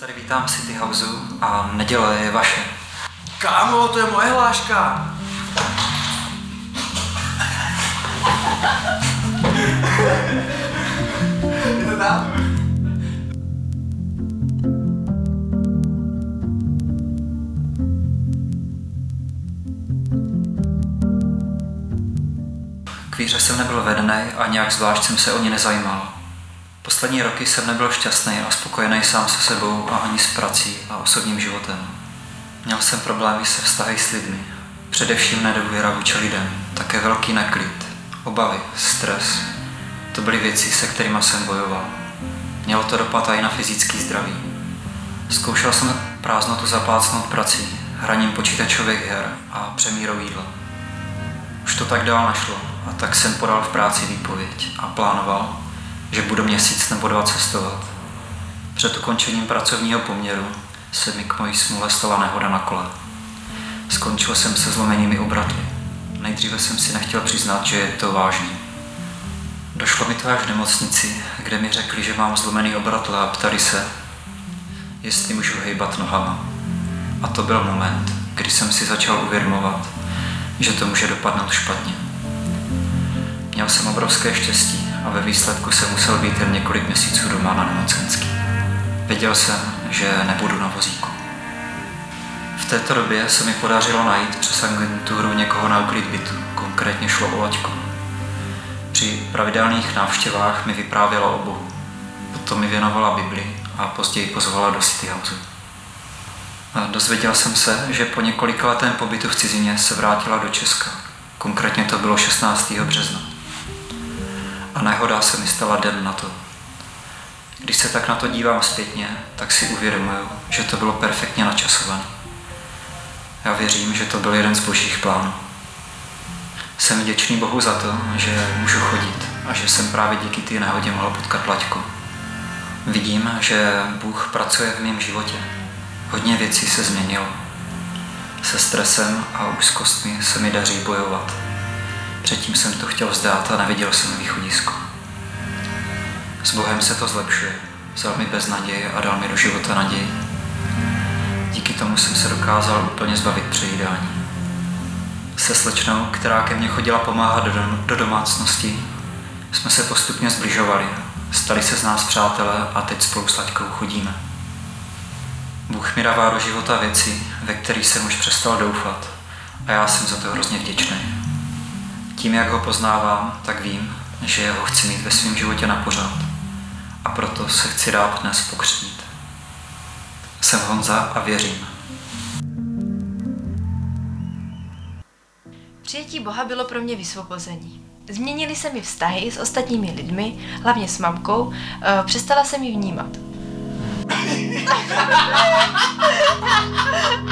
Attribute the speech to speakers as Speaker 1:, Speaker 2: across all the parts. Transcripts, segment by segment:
Speaker 1: tady vítám City House a neděle je vaše.
Speaker 2: Kámo, to je moje hláška. Je to tam?
Speaker 1: K víře jsem nebyl vedený a nějak zvlášť jsem se o ně nezajímal. Poslední roky jsem nebyl šťastný a spokojený sám se sebou a ani s prací a osobním životem. Měl jsem problémy se vztahy s lidmi, především nedůvěra vůči lidem, také velký neklid, obavy, stres. To byly věci, se kterými jsem bojoval. Mělo to dopad i na fyzický zdraví. Zkoušel jsem prázdnotu zaplácnout prací, hraním počítačových her a přemírou jídla. Už to tak dál nešlo a tak jsem podal v práci výpověď a plánoval, že budu měsíc nebo dva cestovat. Před ukončením pracovního poměru se mi k mojí smůle stala nehoda na kole. Skončil jsem se zlomenými obraty. Nejdříve jsem si nechtěl přiznat, že je to vážný. Došlo mi to až v nemocnici, kde mi řekli, že mám zlomený obratle a ptali se, jestli můžu hejbat nohama. A to byl moment, kdy jsem si začal uvědomovat, že to může dopadnout špatně. Měl jsem obrovské štěstí a ve výsledku jsem musel být jen několik měsíců doma na nemocenský. Věděl jsem, že nebudu na vozíku. V této době se mi podařilo najít přes agenturu někoho na uklid bytu, konkrétně šlo o Laďku. Při pravidelných návštěvách mi vyprávěla o Bohu. Potom mi věnovala Bibli a později pozvala do City House. Dozvěděl jsem se, že po několika letém pobytu v cizině se vrátila do Česka. Konkrétně to bylo 16. března. A nehoda se mi stala den na to. Když se tak na to dívám zpětně, tak si uvědomuju, že to bylo perfektně načasované. Já věřím, že to byl jeden z božích plánů. Jsem vděčný Bohu za to, že můžu chodit a že jsem právě díky té nehodě mohl potkat Laďku. Vidím, že Bůh pracuje v mém životě. Hodně věcí se změnilo. Se stresem a úzkostmi se mi daří bojovat. Předtím jsem to chtěl vzdát a neviděl jsem východisko. S Bohem se to zlepšuje. Vzal mi bez naděje a dal mi do života naději. Díky tomu jsem se dokázal úplně zbavit přejídání. Se slečnou, která ke mně chodila pomáhat do, do domácnosti, jsme se postupně zbližovali. Stali se z nás přátelé a teď spolu s Laďkou chodíme. Bůh mi dává do života věci, ve kterých jsem už přestal doufat a já jsem za to hrozně vděčný. Tím, jak ho poznávám, tak vím, že ho chci mít ve svém životě na pořád a proto se chci dát dnes pokřtít. Jsem Honza a věřím.
Speaker 3: Přijetí Boha bylo pro mě vysvobození. Změnily se mi vztahy s ostatními lidmi, hlavně s mamkou, eh, přestala se mi vnímat.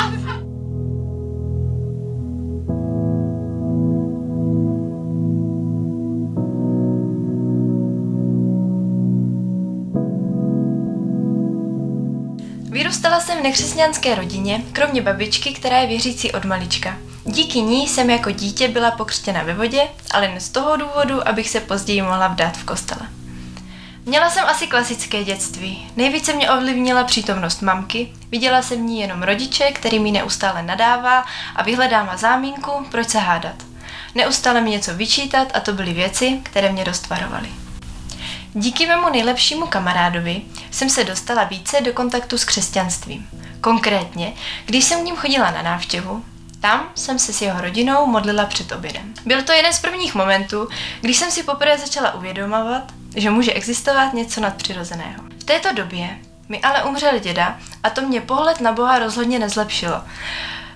Speaker 3: Vyrůstala jsem v nekřesťanské rodině, kromě babičky, která je věřící od malička. Díky ní jsem jako dítě byla pokřtěna ve vodě, ale jen z toho důvodu, abych se později mohla vdát v kostele. Měla jsem asi klasické dětství. Nejvíce mě ovlivnila přítomnost mamky. Viděla jsem v ní jenom rodiče, který mi neustále nadává a vyhledává zámínku, proč se hádat. Neustále mi něco vyčítat a to byly věci, které mě dost varovaly. Díky mému nejlepšímu kamarádovi jsem se dostala více do kontaktu s křesťanstvím. Konkrétně, když jsem k ním chodila na návštěvu, tam jsem se s jeho rodinou modlila před obědem. Byl to jeden z prvních momentů, když jsem si poprvé začala uvědomovat, že může existovat něco nadpřirozeného. V této době mi ale umřel děda a to mě pohled na Boha rozhodně nezlepšilo.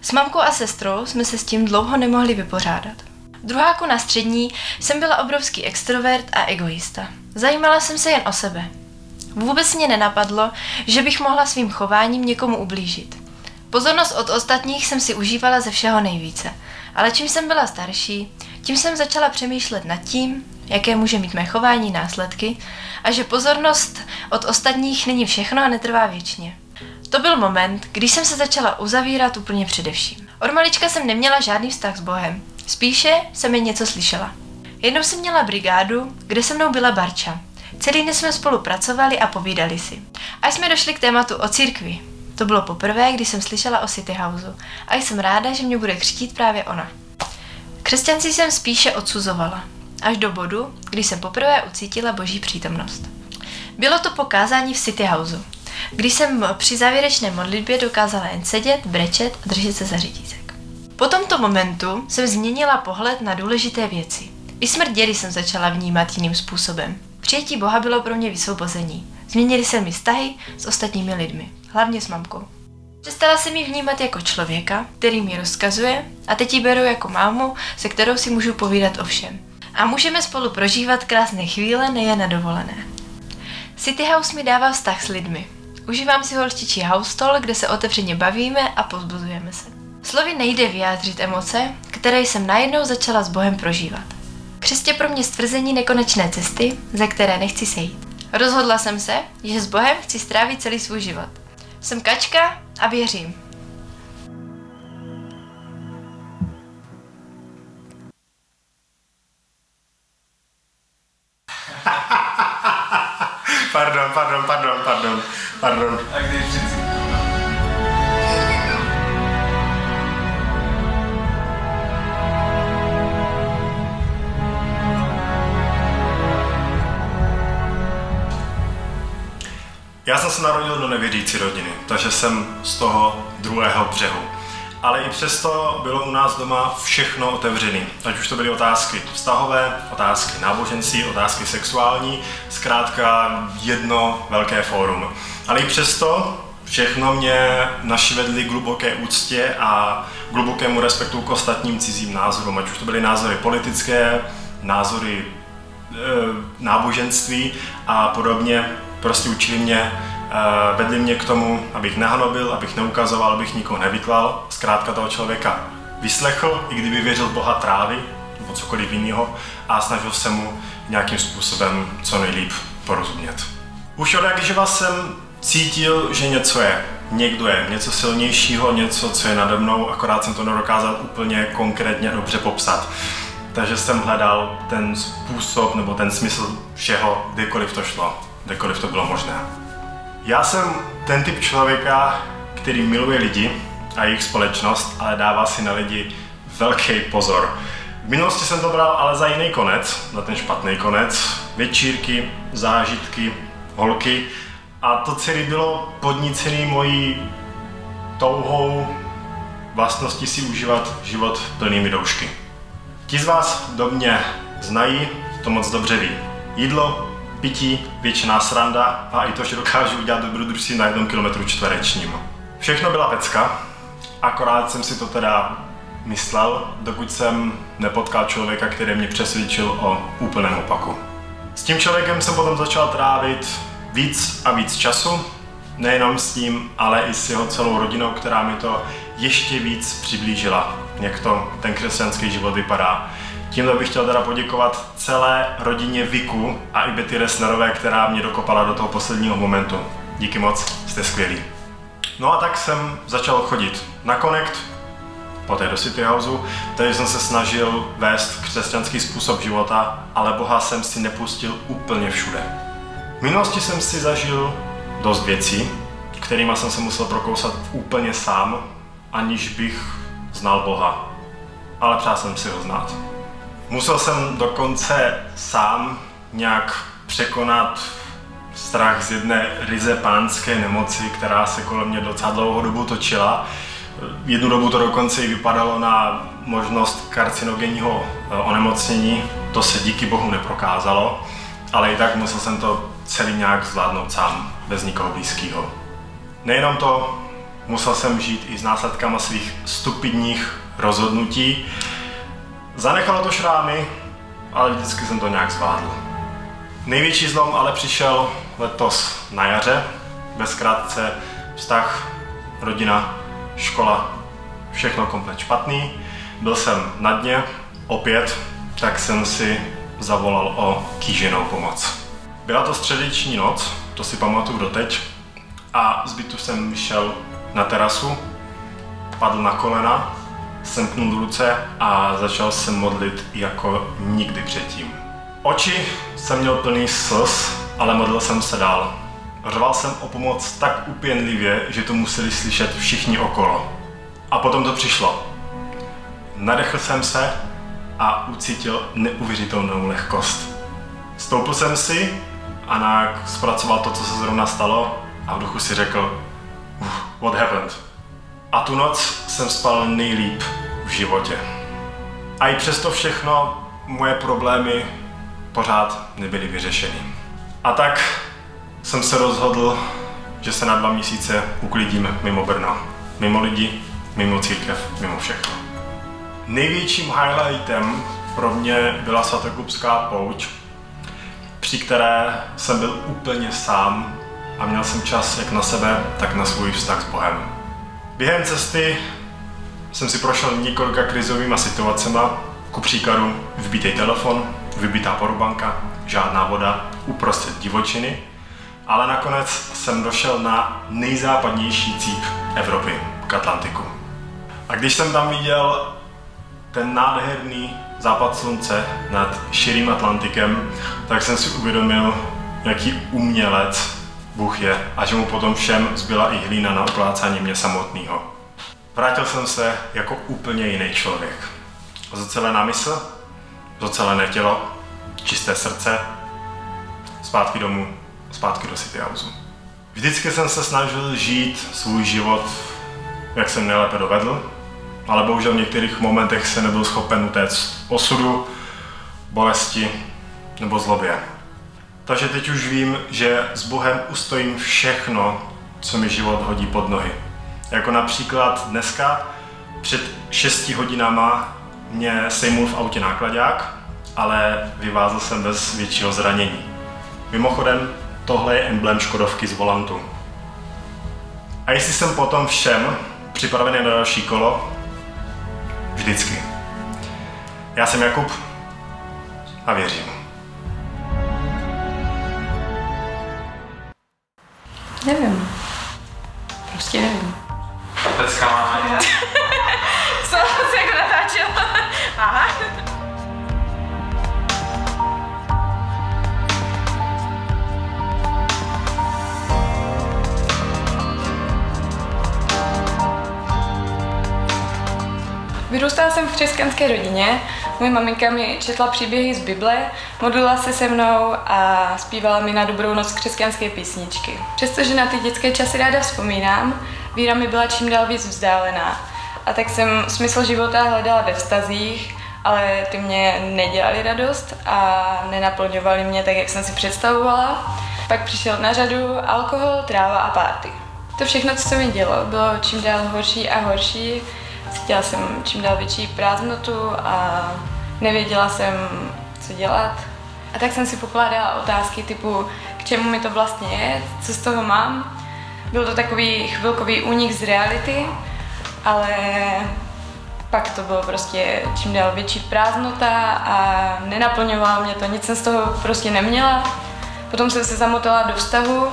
Speaker 3: S mamkou a sestrou jsme se s tím dlouho nemohli vypořádat. Druháku na střední jsem byla obrovský extrovert a egoista. Zajímala jsem se jen o sebe. Vůbec mě nenapadlo, že bych mohla svým chováním někomu ublížit. Pozornost od ostatních jsem si užívala ze všeho nejvíce, ale čím jsem byla starší, tím jsem začala přemýšlet nad tím, jaké může mít mé chování následky a že pozornost od ostatních není všechno a netrvá věčně. To byl moment, kdy jsem se začala uzavírat úplně především. Od malička jsem neměla žádný vztah s Bohem, spíše jsem jen něco slyšela. Jednou jsem měla brigádu, kde se mnou byla Barča. Celý den jsme spolupracovali a povídali si. Až jsme došli k tématu o církvi. To bylo poprvé, kdy jsem slyšela o City Houseu a jsem ráda, že mě bude křtít právě ona. Křesťanci jsem spíše odsuzovala, až do bodu, kdy jsem poprvé ucítila boží přítomnost. Bylo to pokázání v City Houseu, kdy jsem při závěrečné modlitbě dokázala jen sedět, brečet a držet se za řidízek. Po tomto momentu jsem změnila pohled na důležité věci. I smrt dědy jsem začala vnímat jiným způsobem. Přijetí Boha bylo pro mě vysvobození. Změnily se mi vztahy s ostatními lidmi, hlavně s mamkou. Přestala se mi vnímat jako člověka, který mi rozkazuje a teď ji beru jako mámu, se kterou si můžu povídat o všem. A můžeme spolu prožívat krásné chvíle nejen na dovolené. City House mi dává vztah s lidmi. Užívám si holčičí house stall, kde se otevřeně bavíme a pozbuzujeme se. Slovy nejde vyjádřit emoce, které jsem najednou začala s Bohem prožívat. Křest je pro mě stvrzení nekonečné cesty, ze které nechci sejít. Rozhodla jsem se, že s Bohem chci strávit celý svůj život. Jsem kačka a věřím.
Speaker 4: Pardon, pardon, pardon, pardon, pardon. Já jsem se narodil do nevěřící rodiny, takže jsem z toho druhého břehu. Ale i přesto bylo u nás doma všechno otevřené. Ať už to byly otázky vztahové, otázky náboženství, otázky sexuální, zkrátka jedno velké fórum. Ale i přesto všechno mě našivedli hluboké úctě a hlubokému respektu k ostatním cizím názorům, ať už to byly názory politické, názory e, náboženství a podobně. Prostě učili mě, e, vedli mě k tomu, abych nehanobil, abych neukazoval, abych nikoho nevyklal. Zkrátka toho člověka vyslechl, i kdyby věřil Boha trávy nebo cokoliv jiného a snažil se mu nějakým způsobem co nejlíp porozumět. Už od jak živa jsem cítil, že něco je, někdo je, něco silnějšího, něco, co je nade mnou, akorát jsem to nedokázal úplně konkrétně dobře popsat. Takže jsem hledal ten způsob nebo ten smysl všeho, kdykoliv to šlo, kdekoliv to bylo možné. Já jsem ten typ člověka, který miluje lidi a jejich společnost, ale dává si na lidi velký pozor. V minulosti jsem to bral ale za jiný konec, za ten špatný konec. Večírky, zážitky, holky. A to celé bylo podnícené mojí touhou vlastnosti si užívat život plnými doušky. Ti z vás, kdo mě znají, to moc dobře ví. Jídlo, pití, většiná sranda a i to, že dokážu udělat dobrodružství na jednom kilometru čtverečním. Všechno byla pecka, akorát jsem si to teda myslel, dokud jsem nepotkal člověka, který mě přesvědčil o úplném opaku. S tím člověkem jsem potom začal trávit víc a víc času, nejenom s ním, ale i s jeho celou rodinou, která mi to ještě víc přiblížila, jak to ten křesťanský život vypadá. Tímto bych chtěl teda poděkovat celé rodině Viku a i Betty Resnerové, která mě dokopala do toho posledního momentu. Díky moc, jste skvělí. No a tak jsem začal chodit na Connect, poté do City Houseu, tady jsem se snažil vést křesťanský způsob života, ale Boha jsem si nepustil úplně všude. V minulosti jsem si zažil dost věcí, kterými jsem se musel prokousat úplně sám, aniž bych znal Boha. Ale přál jsem si ho znát. Musel jsem dokonce sám nějak překonat strach z jedné ryze pánské nemoci, která se kolem mě docela dlouhou dobu točila. Jednu dobu to dokonce i vypadalo na možnost karcinogenního eh, onemocnění. To se díky bohu neprokázalo, ale i tak musel jsem to celý nějak zvládnout sám, bez nikoho blízkého. Nejenom to, musel jsem žít i s následkama svých stupidních rozhodnutí. Zanechalo to šrámy, ale vždycky jsem to nějak zvládl. Největší zlom ale přišel letos na jaře, ve zkrátce vztah, rodina, škola, všechno komplet špatný. Byl jsem na dně, opět, tak jsem si zavolal o kýženou pomoc. Byla to středeční noc, to si pamatuju doteď, a z bytu jsem šel na terasu, padl na kolena, semknul ruce a začal se modlit jako nikdy předtím. Oči jsem měl plný slz, ale modlil jsem se dál. řval jsem o pomoc tak upěnlivě, že to museli slyšet všichni okolo. A potom to přišlo. Nadechl jsem se a ucítil neuvěřitelnou lehkost. Stoupil jsem si a nějak zpracoval to, co se zrovna stalo a v duchu si řekl, what happened? A tu noc jsem spal nejlíp v životě. A i přesto všechno moje problémy pořád nebyly vyřešeny. A tak jsem se rozhodl, že se na dva měsíce uklidím mimo Brno. Mimo lidi, mimo církev, mimo všechno. Největším highlightem pro mě byla svatokupská pouť, při které jsem byl úplně sám a měl jsem čas jak na sebe, tak na svůj vztah s Bohem. Během cesty jsem si prošel několika krizovými situacemi, ku příkladu vybitý telefon, vybitá porubanka, žádná voda, uprostřed divočiny, ale nakonec jsem došel na nejzápadnější cíp Evropy, k Atlantiku. A když jsem tam viděl ten nádherný západ slunce nad širým Atlantikem, tak jsem si uvědomil, jaký umělec Bůh je a že mu potom všem zbyla i hlína na uplácání mě samotného. Vrátil jsem se jako úplně jiný člověk. Zocelená mysl, zocelené tělo, čisté srdce, zpátky domů, zpátky do City Houseu. Vždycky jsem se snažil žít svůj život, jak jsem nejlépe dovedl, ale bohužel v některých momentech se nebyl schopen utéct osudu, bolesti nebo zlobě. Takže teď už vím, že s Bohem ustojím všechno, co mi život hodí pod nohy. Jako například dneska před 6 hodinama mě sejmul v autě nákladák, ale vyvázl jsem bez většího zranění. Mimochodem, tohle je emblém Škodovky z volantu. A jestli jsem potom všem připravený na další kolo, vždycky. Já jsem Jakub a věřím.
Speaker 5: Nevím. Prostě nevím.
Speaker 2: Pecka máme.
Speaker 3: Co se jako natáčel? Aha.
Speaker 5: Vyrůstala jsem v křesťanské rodině. Moje maminka mi četla příběhy z Bible, modlila se se mnou a zpívala mi na dobrou noc křesťanské písničky. Přestože na ty dětské časy ráda vzpomínám, víra mi byla čím dál víc vzdálená. A tak jsem smysl života hledala ve vztazích, ale ty mě nedělali radost a nenaplňovali mě tak, jak jsem si představovala. Pak přišel na řadu alkohol, tráva a párty. To všechno, co se mi dělo, bylo čím dál horší a horší. Cítila jsem čím dál větší prázdnotu a nevěděla jsem, co dělat. A tak jsem si pokládala otázky typu, k čemu mi to vlastně je, co z toho mám. Byl to takový chvilkový únik z reality, ale pak to bylo prostě čím dál větší prázdnota a nenaplňovalo mě to, nic jsem z toho prostě neměla. Potom jsem se zamotala do vztahu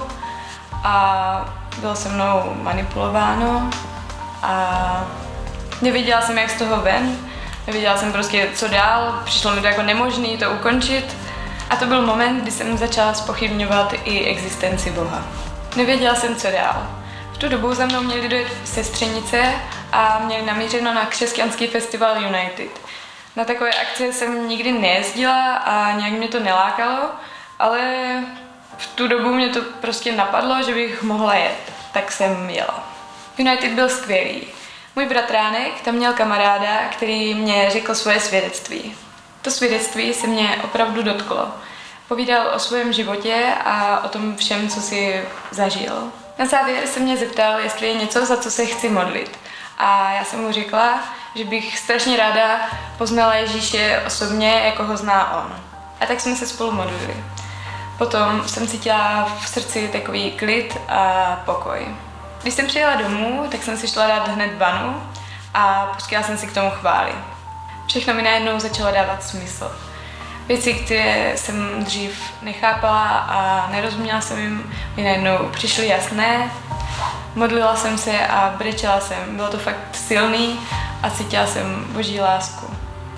Speaker 5: a bylo se mnou manipulováno a nevěděla jsem, jak z toho ven, nevěděla jsem prostě, co dál, přišlo mi to jako nemožné to ukončit a to byl moment, kdy jsem začala spochybňovat i existenci Boha. Nevěděla jsem, co dál. V tu dobu za mnou měli dojet sestřenice a měli namířeno na křesťanský festival United. Na takové akce jsem nikdy nejezdila a nějak mě to nelákalo, ale v tu dobu mě to prostě napadlo, že bych mohla jet, tak jsem jela. United byl skvělý. Můj bratránek tam měl kamaráda, který mě řekl svoje svědectví. To svědectví se mě opravdu dotklo. Povídal o svém životě a o tom všem, co si zažil. Na závěr se mě zeptal, jestli je něco, za co se chci modlit. A já jsem mu řekla, že bych strašně ráda poznala Ježíše osobně, jako ho zná on. A tak jsme se spolu modlili. Potom jsem cítila v srdci takový klid a pokoj. Když jsem přijela domů, tak jsem si šla dát hned vanu a pustila jsem si k tomu chvály. Všechno mi najednou začalo dávat smysl. Věci, které jsem dřív nechápala a nerozuměla jsem jim, mi najednou přišly jasné. Modlila jsem se a brečela jsem. Bylo to fakt silný a cítila jsem boží lásku.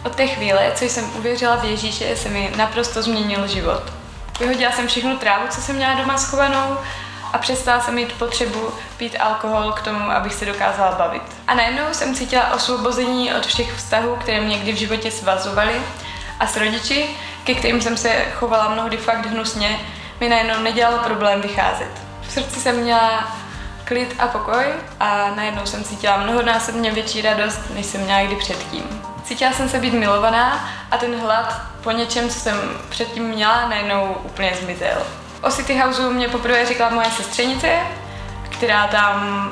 Speaker 5: Od té chvíle, co jsem uvěřila v Ježíše, se mi naprosto změnil život. Vyhodila jsem všechnu trávu, co jsem měla doma schovanou a přestala jsem mít potřebu pít alkohol k tomu, abych se dokázala bavit. A najednou jsem cítila osvobození od všech vztahů, které mě někdy v životě svazovaly a s rodiči, ke kterým jsem se chovala mnohdy fakt hnusně, mi najednou nedělalo problém vycházet. V srdci jsem měla klid a pokoj a najednou jsem cítila mnohonásobně větší radost, než jsem měla kdy předtím. Cítila jsem se být milovaná a ten hlad po něčem, co jsem předtím měla, najednou úplně zmizel. O City Houseu mě poprvé říkala moje sestřenice, která tam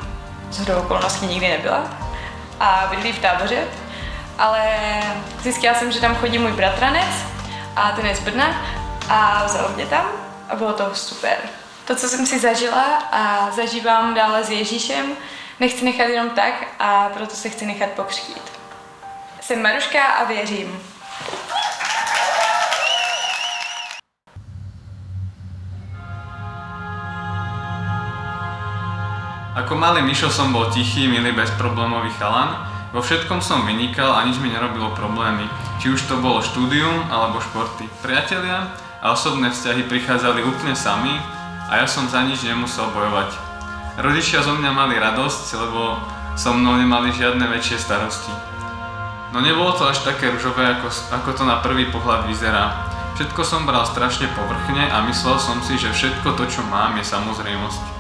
Speaker 5: z hodou okolností nikdy nebyla a bydlí v táboře, ale zjistila jsem, že tam chodí můj bratranec a ten je z Brna a vzal mě tam a bylo to super. To, co jsem si zažila a zažívám dále s Ježíšem, nechci nechat jenom tak a proto se chci nechat pokřtít. Jsem Maruška a věřím.
Speaker 2: Ako malý Mišo som bol tichý, milý, bezproblémový chalan. Vo všetkom som vynikal a nič mi nerobilo problémy. Či už to bolo štúdium alebo športy. Priatelia a osobné vzťahy prichádzali úplne sami a ja som za nič nemusel bojovať. Rodičia zo mňa mali radosť, lebo so mnou nemali žiadne väčšie starosti. No nebolo to až také ružové, ako, ako to na prvý pohľad vyzerá. Všetko som bral strašne povrchne a myslel som si, že všetko to, čo mám, je samozrejmosť.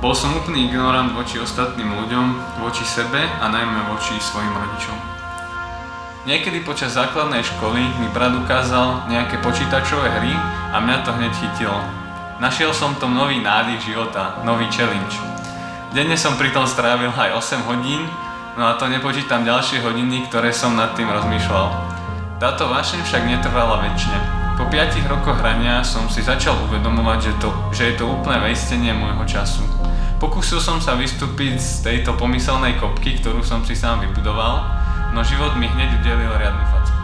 Speaker 2: Bol som úplný ignorant voči ostatným ľuďom, voči sebe a najmä voči svojim rodičom. Niekedy počas základnej školy mi brat ukázal nejaké počítačové hry a mňa to hneď chytilo. Našiel som tom nový nádych života, nový challenge. Denne som pritom strávil aj 8 hodín, no a to nepočítam ďalšie hodiny, ktoré som nad tým rozmýšľal. Táto vášeň však netrvala väčšine. Po 5 rokoch hrania som si začal uvedomovať, že, to, že je to úplné vejstenie môjho času. Pokúsil som sa vystúpiť z tejto pomyselnej kopky, ktorú som si sám vybudoval, no život mi hneď udelil riadnu facku.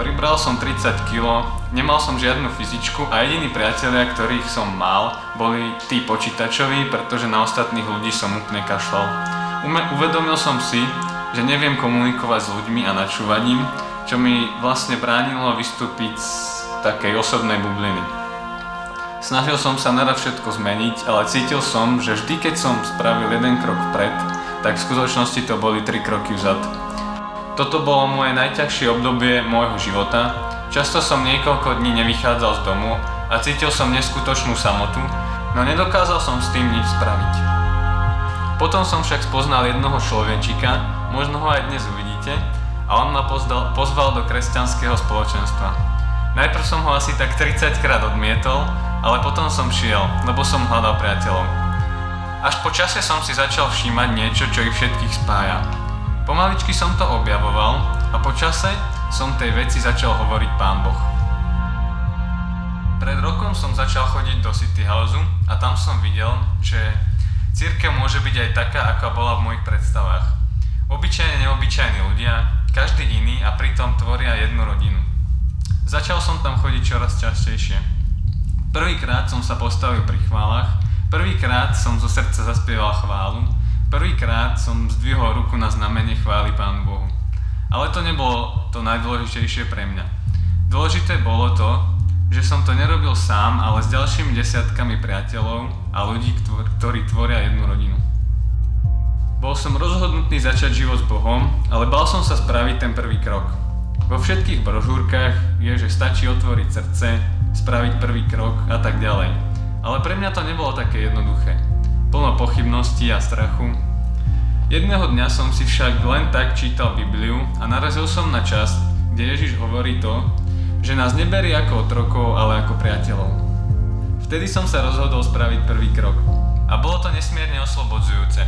Speaker 2: Pribral som 30 kg, nemal som žiadnu fyzičku a jediní priatelia, ktorých som mal, boli tí počítačoví, pretože na ostatných ľudí som úplne kašľal. Ume- uvedomil som si, že neviem komunikovať s ľuďmi a načúvať im, čo mi vlastne bránilo vystúpiť z takej osobnej bubliny. Snažil som sa narad všetko zmeniť, ale cítil som, že vždy keď som spravil jeden krok vpred, tak v skutočnosti to boli tri kroky vzad. Toto bolo moje najťažšie obdobie môjho života. Často som niekoľko dní nevychádzal z domu a cítil som neskutočnú samotu, no nedokázal som s tým nič spraviť. Potom som však spoznal jednoho človečika, možno ho aj dnes uvidíte, a on ma pozdal, pozval do kresťanského spoločenstva. Najprv som ho asi tak 30 krát odmietol, ale potom som šiel, lebo som hľadal priateľov. Až po čase som si začal všímať niečo, čo ich všetkých spája. Pomaličky som to objavoval a po čase som tej veci začal hovoriť Pán Boh. Pred rokom som začal chodiť do City Houseu a tam som videl, že církev môže byť aj taká, aká bola v mojich predstavách. Obyčajne neobyčajní ľudia, každý iný a pritom tvoria jednu rodinu. Začal som tam chodiť čoraz častejšie. Prvýkrát som sa postavil pri chválach, prvýkrát som zo srdca zaspieval chválu, Prvýkrát som zdvihol ruku na znamenie chvály Pánu Bohu. Ale to nebolo to najdôležitejšie pre mňa. Dôležité bolo to, že som to nerobil sám, ale s ďalšími desiatkami priateľov a ľudí, ktorí tvoria jednu rodinu. Bol som rozhodnutý začať život s Bohom, ale bal som sa spraviť ten prvý krok. Vo všetkých brožúrkach je, že stačí otvoriť srdce, spraviť prvý krok a tak ďalej. Ale pre mňa to nebolo také jednoduché plno pochybností a strachu. Jedného dňa som si však len tak čítal Bibliu a narazil som na čas, kde Ježiš hovorí to, že nás neberie ako otrokov, ale ako priateľov. Vtedy som sa rozhodol spraviť prvý krok. A bolo to nesmierne oslobodzujúce.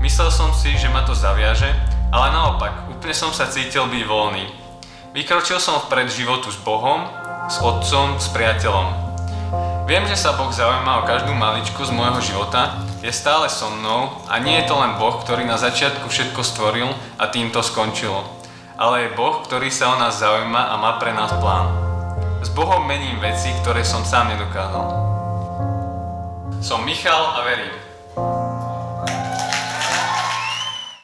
Speaker 2: Myslel som si, že ma to zaviaže, ale naopak, úplne som sa cítil byť voľný. Vykročil som vpred životu s Bohom, s Otcom, s priateľom. Viem, že sa Boh zaujíma o každú maličku z môjho života je stále so mnou a nie je to len Boh, ktorý na začiatku všetko stvoril a tým to skončilo. Ale je Boh, ktorý sa o nás zaujíma a má pre nás plán. S Bohom mením veci, ktoré som sám nedokázal. Som Michal a verím.